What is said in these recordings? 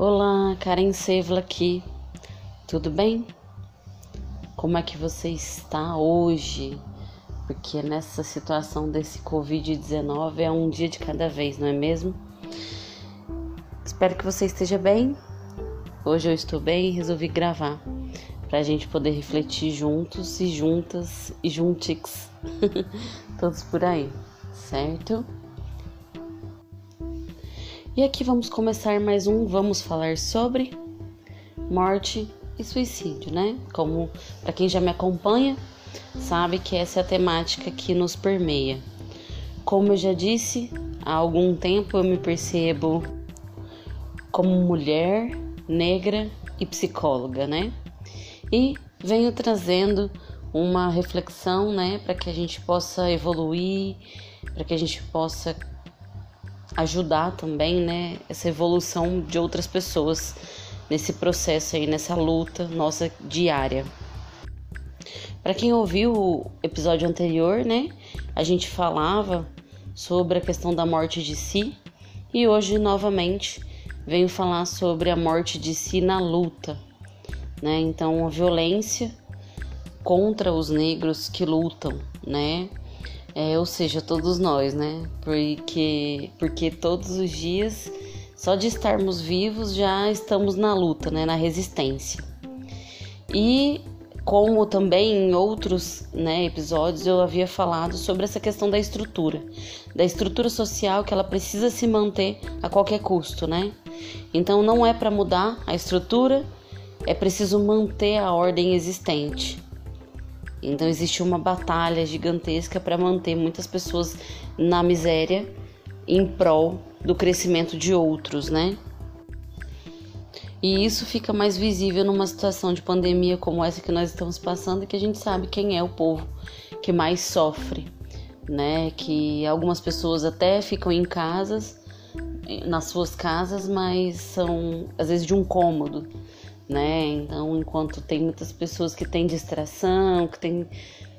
Olá, Karen Sevla aqui. Tudo bem? Como é que você está hoje? Porque nessa situação desse Covid-19 é um dia de cada vez, não é mesmo? Espero que você esteja bem. Hoje eu estou bem e resolvi gravar para a gente poder refletir juntos e juntas e juntix, todos por aí, certo? E aqui vamos começar mais um Vamos falar sobre morte e suicídio, né? Como para quem já me acompanha, sabe que essa é a temática que nos permeia. Como eu já disse, há algum tempo eu me percebo como mulher negra e psicóloga, né? E venho trazendo uma reflexão, né, para que a gente possa evoluir, para que a gente possa ajudar também, né, essa evolução de outras pessoas nesse processo aí, nessa luta nossa diária. Para quem ouviu o episódio anterior, né, a gente falava sobre a questão da morte de si e hoje novamente venho falar sobre a morte de si na luta, né? Então, a violência contra os negros que lutam, né? É, ou seja, todos nós, né? Porque, porque todos os dias, só de estarmos vivos, já estamos na luta, né? Na resistência. E como também em outros né, episódios eu havia falado sobre essa questão da estrutura, da estrutura social que ela precisa se manter a qualquer custo, né? Então não é para mudar a estrutura, é preciso manter a ordem existente. Então existe uma batalha gigantesca para manter muitas pessoas na miséria em prol do crescimento de outros, né? E isso fica mais visível numa situação de pandemia como essa que nós estamos passando, que a gente sabe quem é o povo que mais sofre, né? Que algumas pessoas até ficam em casas, nas suas casas, mas são às vezes de um cômodo, né? Então, enquanto tem muitas pessoas que têm distração, que tem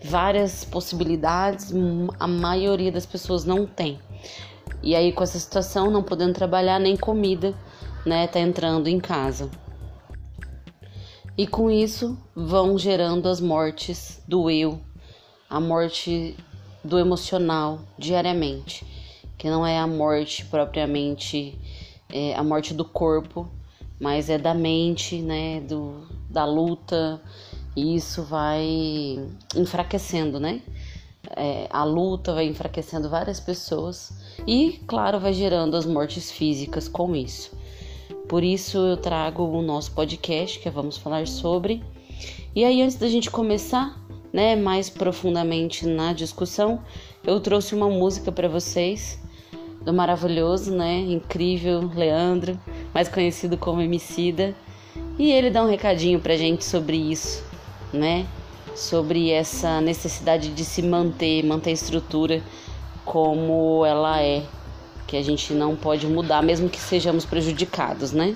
várias possibilidades, a maioria das pessoas não tem. E aí, com essa situação, não podendo trabalhar nem comida, né? Tá entrando em casa. E com isso vão gerando as mortes do eu, a morte do emocional diariamente, que não é a morte propriamente, é a morte do corpo, mas é da mente, né, do, da luta, e isso vai enfraquecendo, né? É, a luta vai enfraquecendo várias pessoas e, claro, vai gerando as mortes físicas com isso. Por isso eu trago o nosso podcast que vamos falar sobre. E aí, antes da gente começar, né, mais profundamente na discussão, eu trouxe uma música para vocês do maravilhoso, né, incrível Leandro mais conhecido como Emicida, e ele dá um recadinho pra gente sobre isso, né? Sobre essa necessidade de se manter, manter a estrutura como ela é, que a gente não pode mudar, mesmo que sejamos prejudicados, né?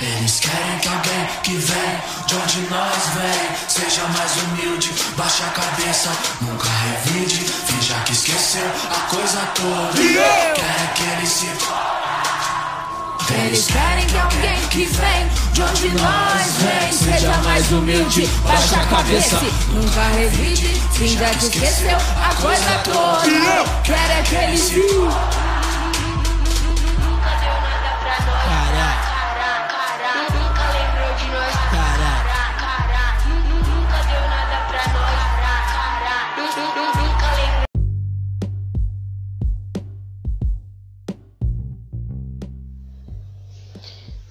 Eles querem que alguém que vem de onde nós vem Seja mais humilde, baixa a cabeça, nunca revide. Finja que esqueceu a coisa toda. Querem que ele se... Eles querem que alguém que vem de onde nós vem. Seja mais humilde, baixa a cabeça. Nunca revide, finja que esqueceu a coisa toda. Querem que ele se...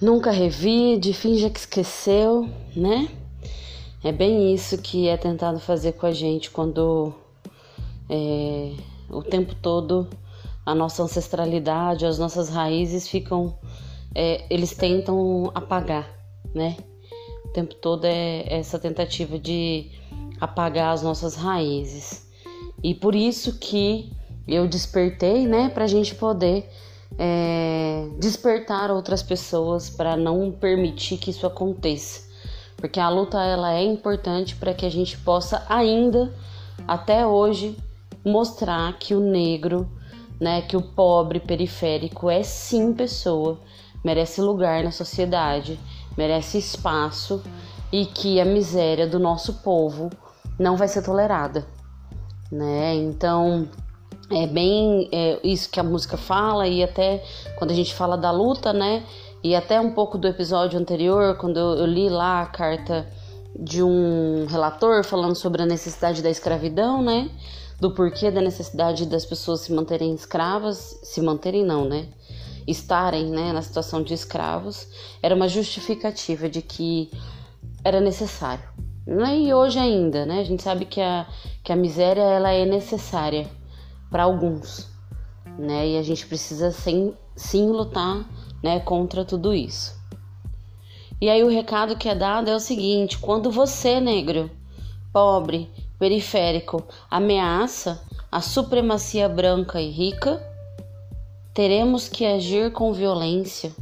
Nunca revide, finja que esqueceu, né? É bem isso que é tentado fazer com a gente quando é, o tempo todo a nossa ancestralidade, as nossas raízes ficam. É, eles tentam apagar, né? O tempo todo é essa tentativa de apagar as nossas raízes. E por isso que eu despertei, né, pra gente poder é, despertar outras pessoas para não permitir que isso aconteça, porque a luta ela é importante para que a gente possa ainda até hoje mostrar que o negro né, que o pobre periférico é sim pessoa, merece lugar na sociedade, merece espaço e que a miséria do nosso povo não vai ser tolerada, né? Então é bem é, isso que a música fala e até quando a gente fala da luta, né? E até um pouco do episódio anterior, quando eu, eu li lá a carta de um relator falando sobre a necessidade da escravidão, né? Do porquê da necessidade das pessoas se manterem escravas, se manterem não, né? Estarem, né, na situação de escravos, era uma justificativa de que era necessário. Né? E hoje ainda, né? A gente sabe que a, que a miséria ela é necessária para alguns, né? E a gente precisa sim, sim lutar, né, contra tudo isso. E aí o recado que é dado é o seguinte: quando você, negro, pobre, periférico, ameaça a supremacia branca e rica, teremos que agir com violência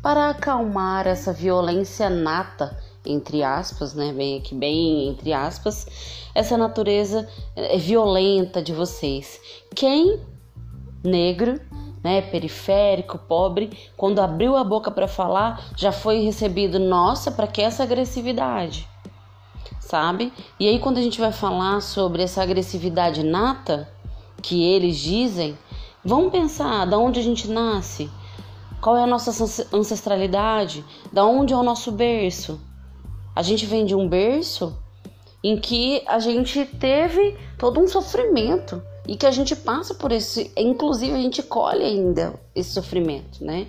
para acalmar essa violência nata, entre aspas, né, bem aqui bem entre aspas, essa natureza é violenta de vocês. Quem negro né, periférico, pobre, quando abriu a boca para falar, já foi recebido, nossa, para que essa agressividade? Sabe? E aí quando a gente vai falar sobre essa agressividade nata que eles dizem, vamos pensar da onde a gente nasce? Qual é a nossa ancestralidade? Da onde é o nosso berço? A gente vem de um berço em que a gente teve todo um sofrimento e que a gente passa por esse, inclusive a gente colhe ainda esse sofrimento, né?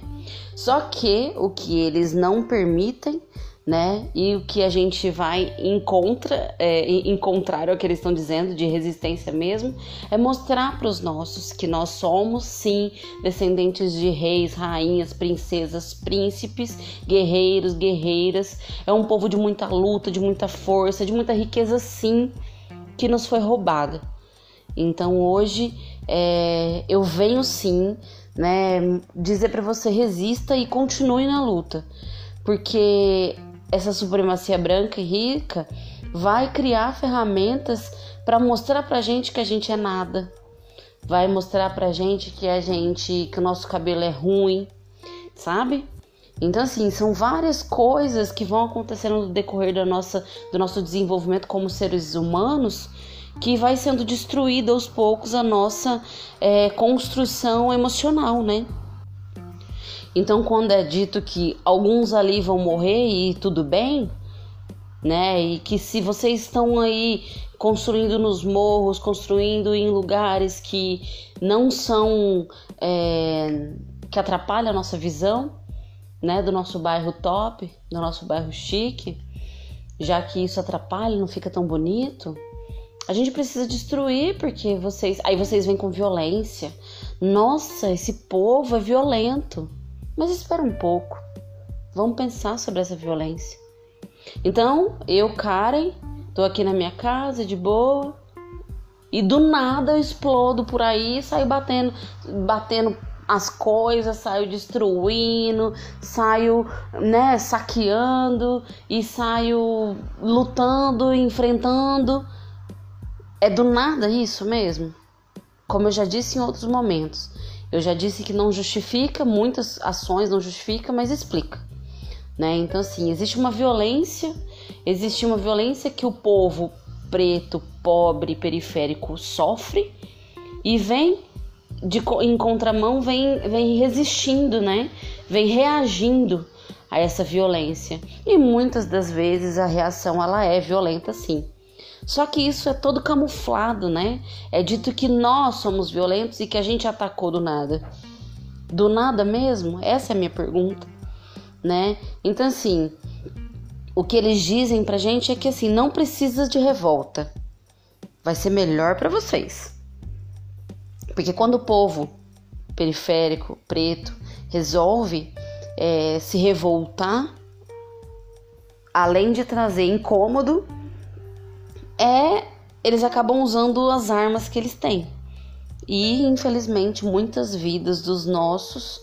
Só que o que eles não permitem, né? E o que a gente vai encontra, é, encontrar é o que eles estão dizendo de resistência mesmo, é mostrar para os nossos que nós somos sim descendentes de reis, rainhas, princesas, príncipes, guerreiros, guerreiras. É um povo de muita luta, de muita força, de muita riqueza, sim, que nos foi roubada então hoje é, eu venho sim, né, dizer para você resista e continue na luta, porque essa supremacia branca e rica vai criar ferramentas para mostrar pra gente que a gente é nada. Vai mostrar pra gente que a gente que o nosso cabelo é ruim, sabe? Então assim, são várias coisas que vão acontecendo no decorrer da nossa do nosso desenvolvimento como seres humanos que vai sendo destruída aos poucos a nossa é, construção emocional, né? Então, quando é dito que alguns ali vão morrer e tudo bem, né? E que se vocês estão aí construindo nos morros, construindo em lugares que não são é, que atrapalham a nossa visão, né? Do nosso bairro top, do nosso bairro chique, já que isso atrapalha, não fica tão bonito a gente precisa destruir porque vocês. Aí vocês vêm com violência. Nossa, esse povo é violento. Mas espera um pouco. Vamos pensar sobre essa violência. Então, eu, Karen, tô aqui na minha casa de boa. E do nada eu explodo por aí, saio batendo, batendo as coisas, saio destruindo, saio, né, saqueando e saio lutando, enfrentando. É do nada isso mesmo? Como eu já disse em outros momentos, eu já disse que não justifica, muitas ações não justifica, mas explica. Né? Então, assim, existe uma violência, existe uma violência que o povo preto, pobre, periférico sofre e vem de, em contramão, vem, vem resistindo, né? Vem reagindo a essa violência. E muitas das vezes a reação ela é violenta sim. Só que isso é todo camuflado, né? É dito que nós somos violentos e que a gente atacou do nada. Do nada mesmo? Essa é a minha pergunta, né? Então assim, o que eles dizem pra gente é que assim, não precisa de revolta. Vai ser melhor para vocês. Porque quando o povo periférico, preto, resolve é, se revoltar, além de trazer incômodo, é eles acabam usando as armas que eles têm. E infelizmente muitas vidas dos nossos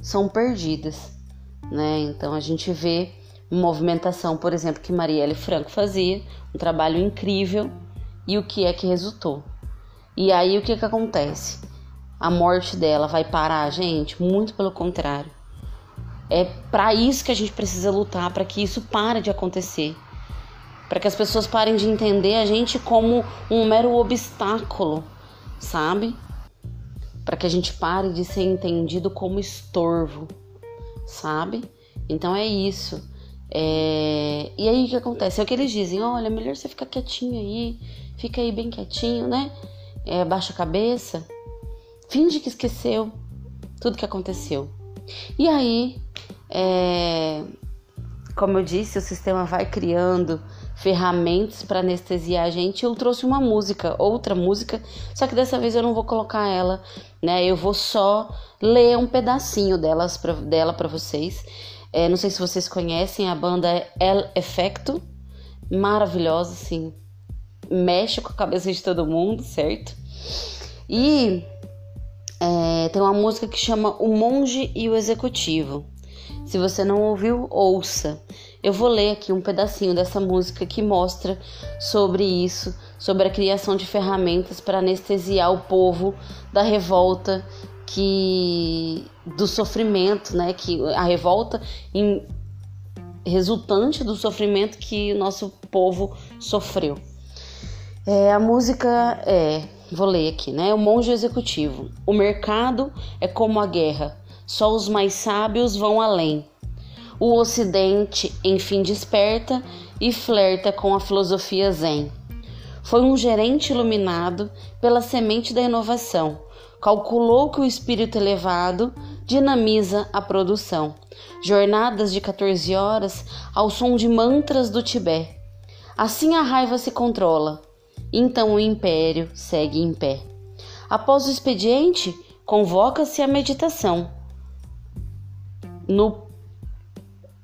são perdidas, né? Então a gente vê movimentação, por exemplo, que Marielle Franco fazia, um trabalho incrível, e o que é que resultou? E aí o que que acontece? a morte dela vai parar, gente? Muito pelo contrário. É para isso que a gente precisa lutar, para que isso pare de acontecer. Para que as pessoas parem de entender a gente como um mero obstáculo, sabe? Para que a gente pare de ser entendido como estorvo, sabe? Então é isso. É... E aí o que acontece? É o que eles dizem: olha, melhor você ficar quietinho aí, fica aí bem quietinho, né? É, baixa a cabeça, finge que esqueceu tudo que aconteceu. E aí, é, como eu disse, o sistema vai criando ferramentas para anestesiar a gente. Eu trouxe uma música, outra música, só que dessa vez eu não vou colocar ela, né? Eu vou só ler um pedacinho delas pra, dela para vocês. É, não sei se vocês conhecem a banda El Effecto, maravilhosa, assim, mexe com a cabeça de todo mundo, certo? E é, tem uma música que chama O Monge e o Executivo. Se você não ouviu, ouça. Eu vou ler aqui um pedacinho dessa música que mostra sobre isso, sobre a criação de ferramentas para anestesiar o povo da revolta que do sofrimento, né, que a revolta em, resultante do sofrimento que o nosso povo sofreu. É, a música é Vou ler aqui, né? O monge executivo. O mercado é como a guerra, só os mais sábios vão além. O ocidente, enfim, desperta e flerta com a filosofia zen. Foi um gerente iluminado pela semente da inovação. Calculou que o espírito elevado dinamiza a produção. Jornadas de 14 horas ao som de mantras do Tibete. Assim a raiva se controla então o império segue em pé. Após o expediente, convoca-se a meditação. No,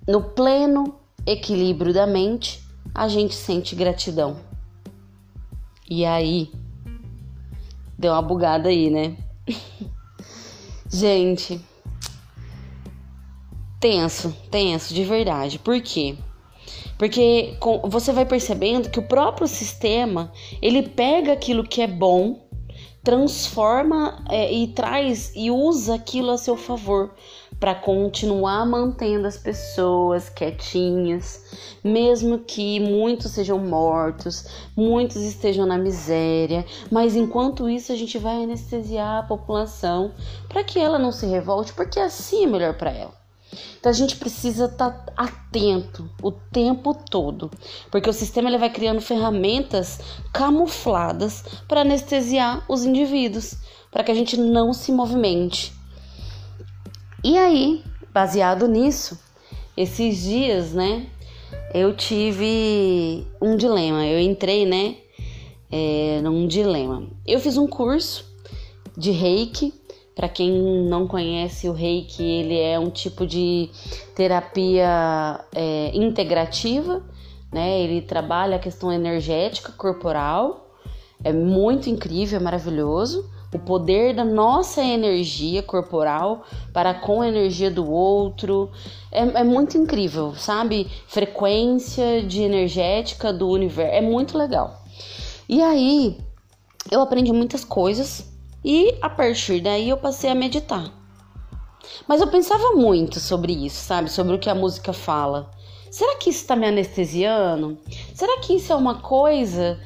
no pleno equilíbrio da mente, a gente sente gratidão. E aí, deu uma bugada aí, né? gente, tenso, tenso de verdade. Por quê? Porque você vai percebendo que o próprio sistema ele pega aquilo que é bom, transforma é, e traz e usa aquilo a seu favor para continuar mantendo as pessoas quietinhas, mesmo que muitos sejam mortos, muitos estejam na miséria, mas enquanto isso a gente vai anestesiar a população para que ela não se revolte, porque assim é melhor para ela. Então a gente precisa estar tá atento o tempo todo, porque o sistema ele vai criando ferramentas camufladas para anestesiar os indivíduos, para que a gente não se movimente. E aí, baseado nisso, esses dias, né, eu tive um dilema. Eu entrei, né, é, num dilema. Eu fiz um curso de reiki para quem não conhece o reiki, ele é um tipo de terapia é, integrativa, né? Ele trabalha a questão energética corporal, é muito incrível, é maravilhoso. O poder da nossa energia corporal para com a energia do outro é, é muito incrível, sabe? Frequência de energética do universo é muito legal. E aí eu aprendi muitas coisas e a partir daí eu passei a meditar. Mas eu pensava muito sobre isso, sabe? Sobre o que a música fala. Será que isso está me anestesiando? Será que isso é uma coisa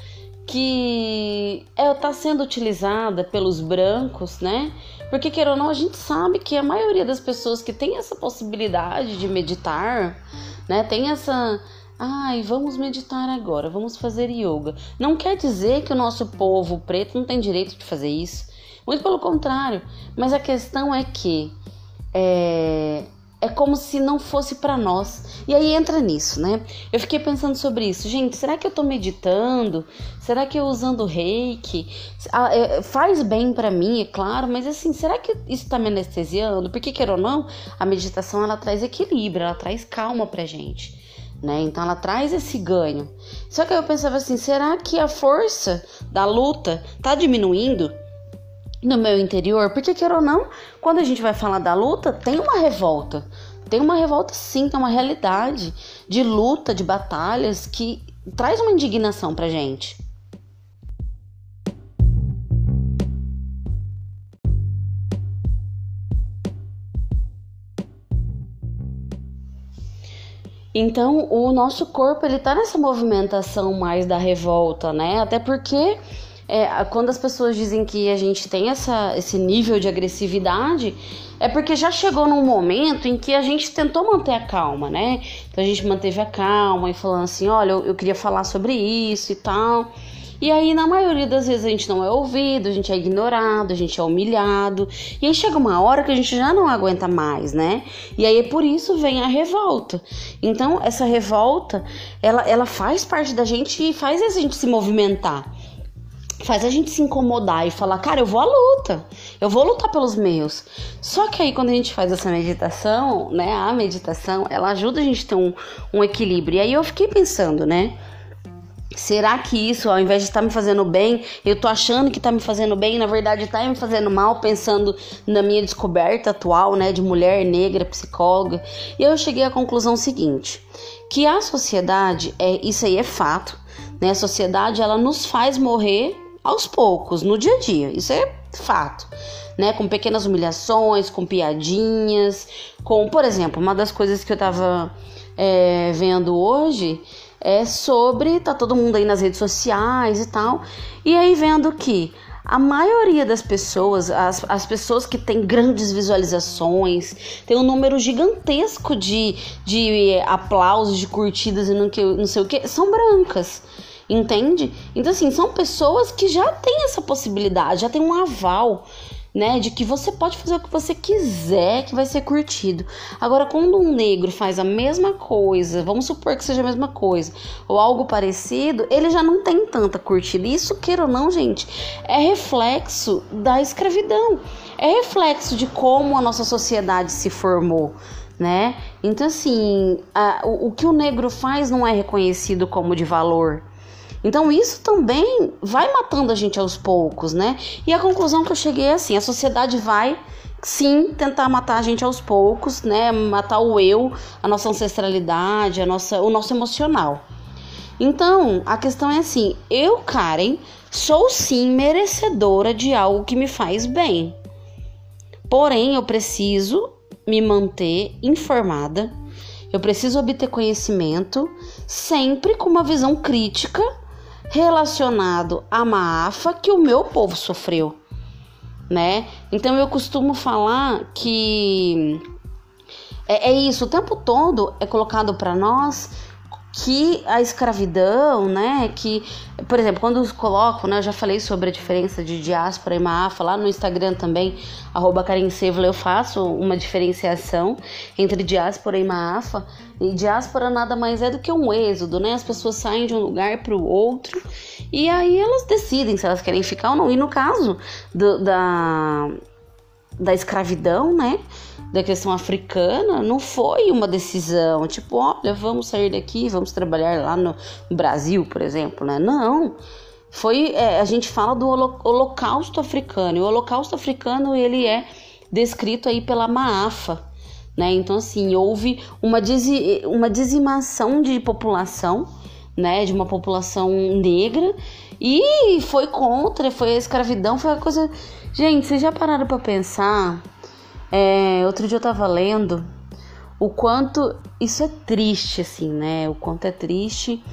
que está é, tá sendo utilizada pelos brancos, né? Porque, queira ou não, a gente sabe que a maioria das pessoas que tem essa possibilidade de meditar, né? Tem essa. Ai, vamos meditar agora, vamos fazer yoga. Não quer dizer que o nosso povo preto não tem direito de fazer isso. Muito pelo contrário. Mas a questão é que é, é como se não fosse para nós. E aí entra nisso, né? Eu fiquei pensando sobre isso. Gente, será que eu tô meditando? Será que eu usando reiki ah, é, faz bem para mim, é claro, mas assim, será que isso tá me anestesiando? Porque quer ou não, a meditação ela traz equilíbrio, ela traz calma pra gente. Né? Então ela traz esse ganho. Só que eu pensava assim, será que a força da luta tá diminuindo? no meu interior, porque quer ou não, quando a gente vai falar da luta, tem uma revolta. Tem uma revolta sim, tem uma realidade de luta, de batalhas que traz uma indignação pra gente. Então, o nosso corpo ele tá nessa movimentação mais da revolta, né? Até porque é, quando as pessoas dizem que a gente tem essa, esse nível de agressividade, é porque já chegou num momento em que a gente tentou manter a calma, né? Então a gente manteve a calma e falando assim: olha, eu, eu queria falar sobre isso e tal. E aí, na maioria das vezes, a gente não é ouvido, a gente é ignorado, a gente é humilhado. E aí chega uma hora que a gente já não aguenta mais, né? E aí, por isso, vem a revolta. Então, essa revolta, ela, ela faz parte da gente e faz a gente se movimentar faz a gente se incomodar e falar, cara, eu vou à luta, eu vou lutar pelos meus. Só que aí quando a gente faz essa meditação, né, a meditação, ela ajuda a gente a ter um, um equilíbrio. E aí eu fiquei pensando, né, Será que isso, ao invés de estar tá me fazendo bem, eu tô achando que tá me fazendo bem, na verdade tá me fazendo mal, pensando na minha descoberta atual, né, de mulher negra, psicóloga. E eu cheguei à conclusão seguinte, que a sociedade, é isso aí é fato, né? A sociedade ela nos faz morrer aos poucos, no dia a dia. Isso é fato. Né, com pequenas humilhações, com piadinhas, com, por exemplo, uma das coisas que eu tava é, vendo hoje é sobre. Tá todo mundo aí nas redes sociais e tal. E aí vendo que a maioria das pessoas, as, as pessoas que têm grandes visualizações, tem um número gigantesco de, de aplausos, de curtidas e não, que, não sei o que, são brancas. Entende? Então, assim, são pessoas que já têm essa possibilidade, já tem um aval né? De que você pode fazer o que você quiser que vai ser curtido. Agora, quando um negro faz a mesma coisa, vamos supor que seja a mesma coisa, ou algo parecido, ele já não tem tanta curtida. Isso, queira ou não, gente, é reflexo da escravidão. É reflexo de como a nossa sociedade se formou. Né? Então, assim, a, o, o que o negro faz não é reconhecido como de valor, então isso também vai matando a gente aos poucos, né? E a conclusão que eu cheguei é assim: a sociedade vai sim tentar matar a gente aos poucos, né? Matar o eu, a nossa ancestralidade, a nossa, o nosso emocional. Então, a questão é assim: eu, Karen, sou sim merecedora de algo que me faz bem. Porém, eu preciso me manter informada, eu preciso obter conhecimento, sempre com uma visão crítica relacionado à maafa que o meu povo sofreu, né? Então eu costumo falar que é, é isso, o tempo todo é colocado para nós que a escravidão, né, que, por exemplo, quando eu coloco, né, eu já falei sobre a diferença de diáspora e maafa, lá no Instagram também, arroba eu faço uma diferenciação entre diáspora e maafa, e diáspora nada mais é do que um êxodo, né, as pessoas saem de um lugar para o outro, e aí elas decidem se elas querem ficar ou não, e no caso do, da, da escravidão, né, da questão africana não foi uma decisão, tipo, olha, vamos sair daqui, vamos trabalhar lá no Brasil, por exemplo, né? Não. Foi, é, a gente fala do holocausto africano, e o holocausto africano ele é descrito aí pela Maafa, né? Então, assim, houve uma, uma dizimação de população, né? De uma população negra, e foi contra, foi a escravidão, foi a coisa. Gente, vocês já pararam para pensar é, outro dia eu tava lendo o quanto isso é triste, assim, né? O quanto é triste.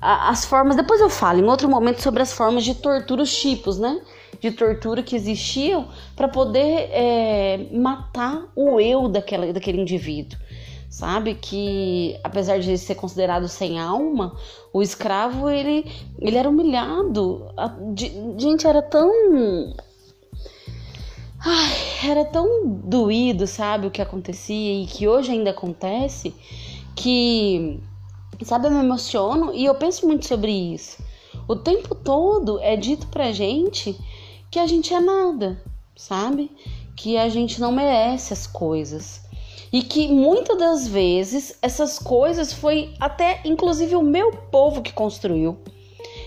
As formas. Depois eu falo em outro momento sobre as formas de tortura, os tipos, né? De tortura que existiam para poder é, matar o eu daquela, daquele indivíduo. Sabe que, apesar de ser considerado sem alma, o escravo ele, ele era humilhado. A, de, gente, era tão Ai, era tão doído, sabe, o que acontecia e que hoje ainda acontece, que, sabe, eu me emociono e eu penso muito sobre isso. O tempo todo é dito pra gente que a gente é nada, sabe? Que a gente não merece as coisas. E que muitas das vezes essas coisas foi até inclusive o meu povo que construiu.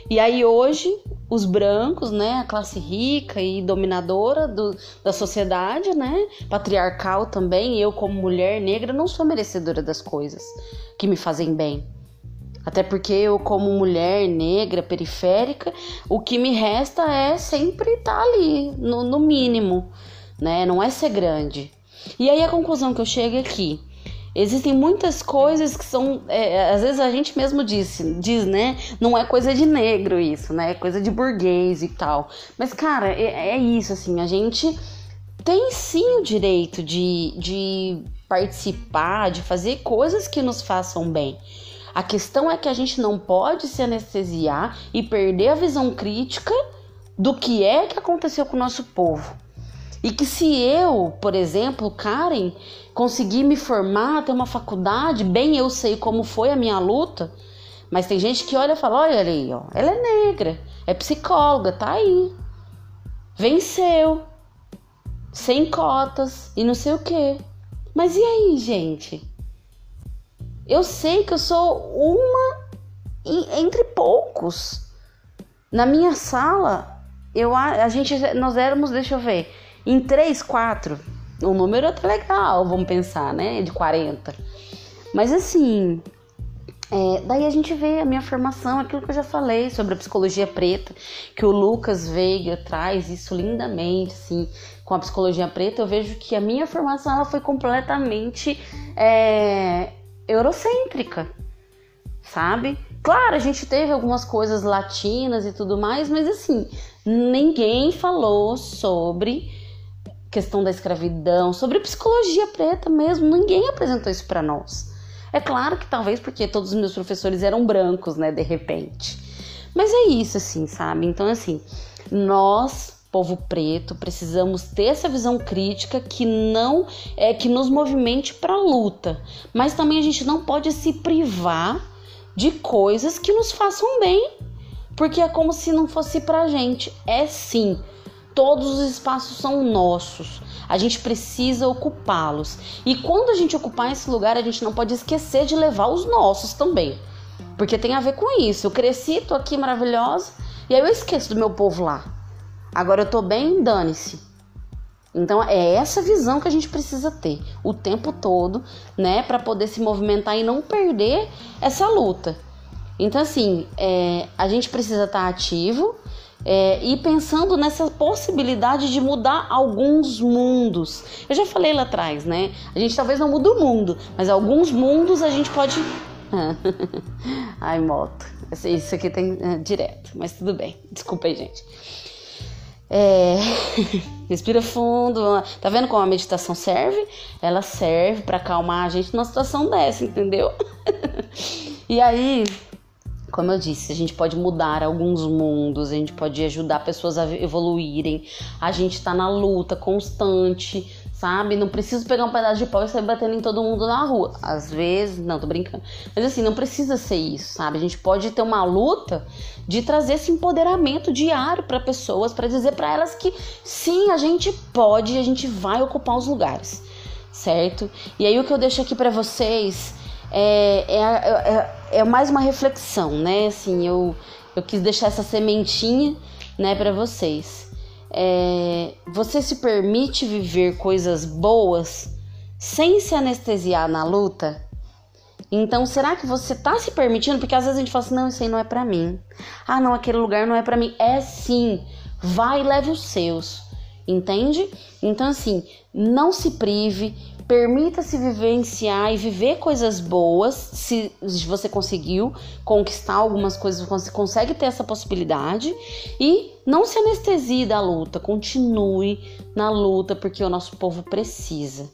E aí hoje os brancos, né, a classe rica e dominadora do, da sociedade, né, patriarcal também, eu como mulher negra não sou merecedora das coisas que me fazem bem. Até porque eu como mulher negra periférica, o que me resta é sempre estar tá ali, no, no mínimo, né, não é ser grande. E aí a conclusão que eu chego aqui, Existem muitas coisas que são, é, às vezes a gente mesmo diz, diz, né? Não é coisa de negro isso, né? É coisa de burguês e tal. Mas, cara, é, é isso, assim, a gente tem sim o direito de, de participar, de fazer coisas que nos façam bem. A questão é que a gente não pode se anestesiar e perder a visão crítica do que é que aconteceu com o nosso povo. E que se eu, por exemplo, Karen, conseguir me formar, ter uma faculdade, bem eu sei como foi a minha luta, mas tem gente que olha e fala: olha ali, ó, ela é negra, é psicóloga, tá aí. Venceu, sem cotas e não sei o quê. Mas e aí, gente? Eu sei que eu sou uma entre poucos. Na minha sala, eu a gente nós éramos, deixa eu ver, em três, quatro. O número é até legal, vamos pensar, né? De 40. Mas assim, é, daí a gente vê a minha formação, aquilo que eu já falei sobre a psicologia preta, que o Lucas Veiga traz isso lindamente, assim, com a psicologia preta. Eu vejo que a minha formação ela foi completamente é, eurocêntrica, sabe? Claro, a gente teve algumas coisas latinas e tudo mais, mas assim, ninguém falou sobre questão da escravidão, sobre psicologia preta mesmo, ninguém apresentou isso para nós. É claro que talvez porque todos os meus professores eram brancos, né, de repente. Mas é isso assim, sabe? Então assim, nós povo preto, precisamos ter essa visão crítica que não é que nos movimente para luta, mas também a gente não pode se privar de coisas que nos façam bem, porque é como se não fosse pra gente. É sim. Todos os espaços são nossos. A gente precisa ocupá-los. E quando a gente ocupar esse lugar, a gente não pode esquecer de levar os nossos também. Porque tem a ver com isso. Eu cresci, tô aqui maravilhosa, e aí eu esqueço do meu povo lá. Agora eu tô bem, dane-se. Então é essa visão que a gente precisa ter o tempo todo, né, para poder se movimentar e não perder essa luta. Então assim, é, a gente precisa estar tá ativo é, e pensando nessa possibilidade de mudar alguns mundos. Eu já falei lá atrás, né? A gente talvez não mude o mundo, mas alguns mundos a gente pode. Ai, moto. Isso aqui tem é, direto, mas tudo bem. Desculpa aí, gente. É... Respira fundo. Tá vendo como a meditação serve? Ela serve para acalmar a gente numa situação dessa, entendeu? e aí, como eu disse, a gente pode mudar alguns mundos, a gente pode ajudar pessoas a evoluírem. A gente tá na luta constante sabe? Não preciso pegar um pedaço de pau e sair batendo em todo mundo na rua. Às vezes, não, tô brincando. Mas assim, não precisa ser isso, sabe? A gente pode ter uma luta de trazer esse empoderamento diário para pessoas, para dizer para elas que sim, a gente pode, a gente vai ocupar os lugares, certo? E aí o que eu deixo aqui para vocês é, é, é, é, mais uma reflexão, né? Assim, eu, eu quis deixar essa sementinha, né, para vocês é, você se permite viver coisas boas sem se anestesiar na luta? Então, será que você tá se permitindo? Porque às vezes a gente fala assim: não, isso aí não é para mim. Ah, não, aquele lugar não é para mim. É sim. Vai e leve os seus. Entende? Então, assim, não se prive, Permita-se vivenciar e viver coisas boas, se você conseguiu conquistar algumas coisas, você consegue ter essa possibilidade e não se anestesie da luta, continue na luta porque o nosso povo precisa.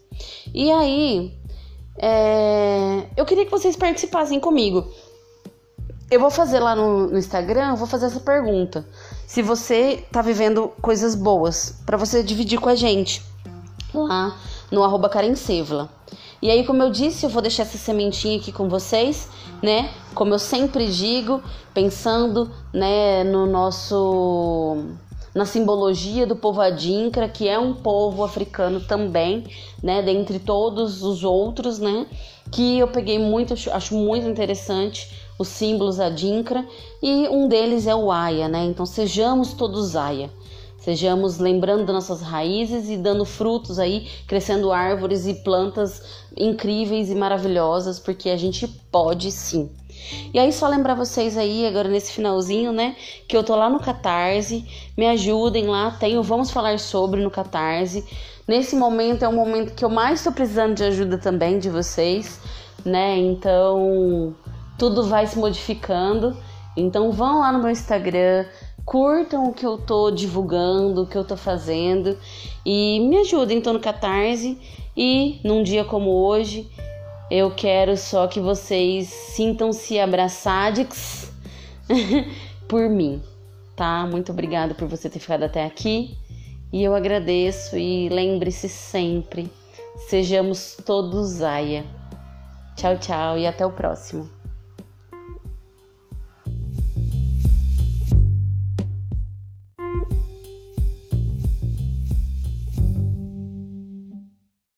E aí, é, eu queria que vocês participassem comigo. Eu vou fazer lá no, no Instagram, vou fazer essa pergunta. Se você tá vivendo coisas boas, para você dividir com a gente lá no arroba E aí, como eu disse, eu vou deixar essa sementinha aqui com vocês, né? Como eu sempre digo, pensando, né, no nosso na simbologia do povo adinkra, que é um povo africano também, né, dentre todos os outros, né, que eu peguei muito, acho muito interessante os símbolos adinkra, e um deles é o Aya, né? Então sejamos todos Aya. Sejamos lembrando nossas raízes e dando frutos aí, crescendo árvores e plantas incríveis e maravilhosas, porque a gente pode sim. E aí, só lembrar vocês aí, agora nesse finalzinho, né? Que eu tô lá no Catarse. Me ajudem lá, tenho Vamos Falar Sobre no Catarse. Nesse momento é o momento que eu mais tô precisando de ajuda também de vocês, né? Então, tudo vai se modificando. Então, vão lá no meu Instagram, curtam o que eu tô divulgando, o que eu tô fazendo e me ajudem então no Catarse. E num dia como hoje, eu quero só que vocês sintam-se abraçados por mim, tá? Muito obrigada por você ter ficado até aqui. E eu agradeço e lembre-se sempre, sejamos todos Zaya. Tchau, tchau e até o próximo.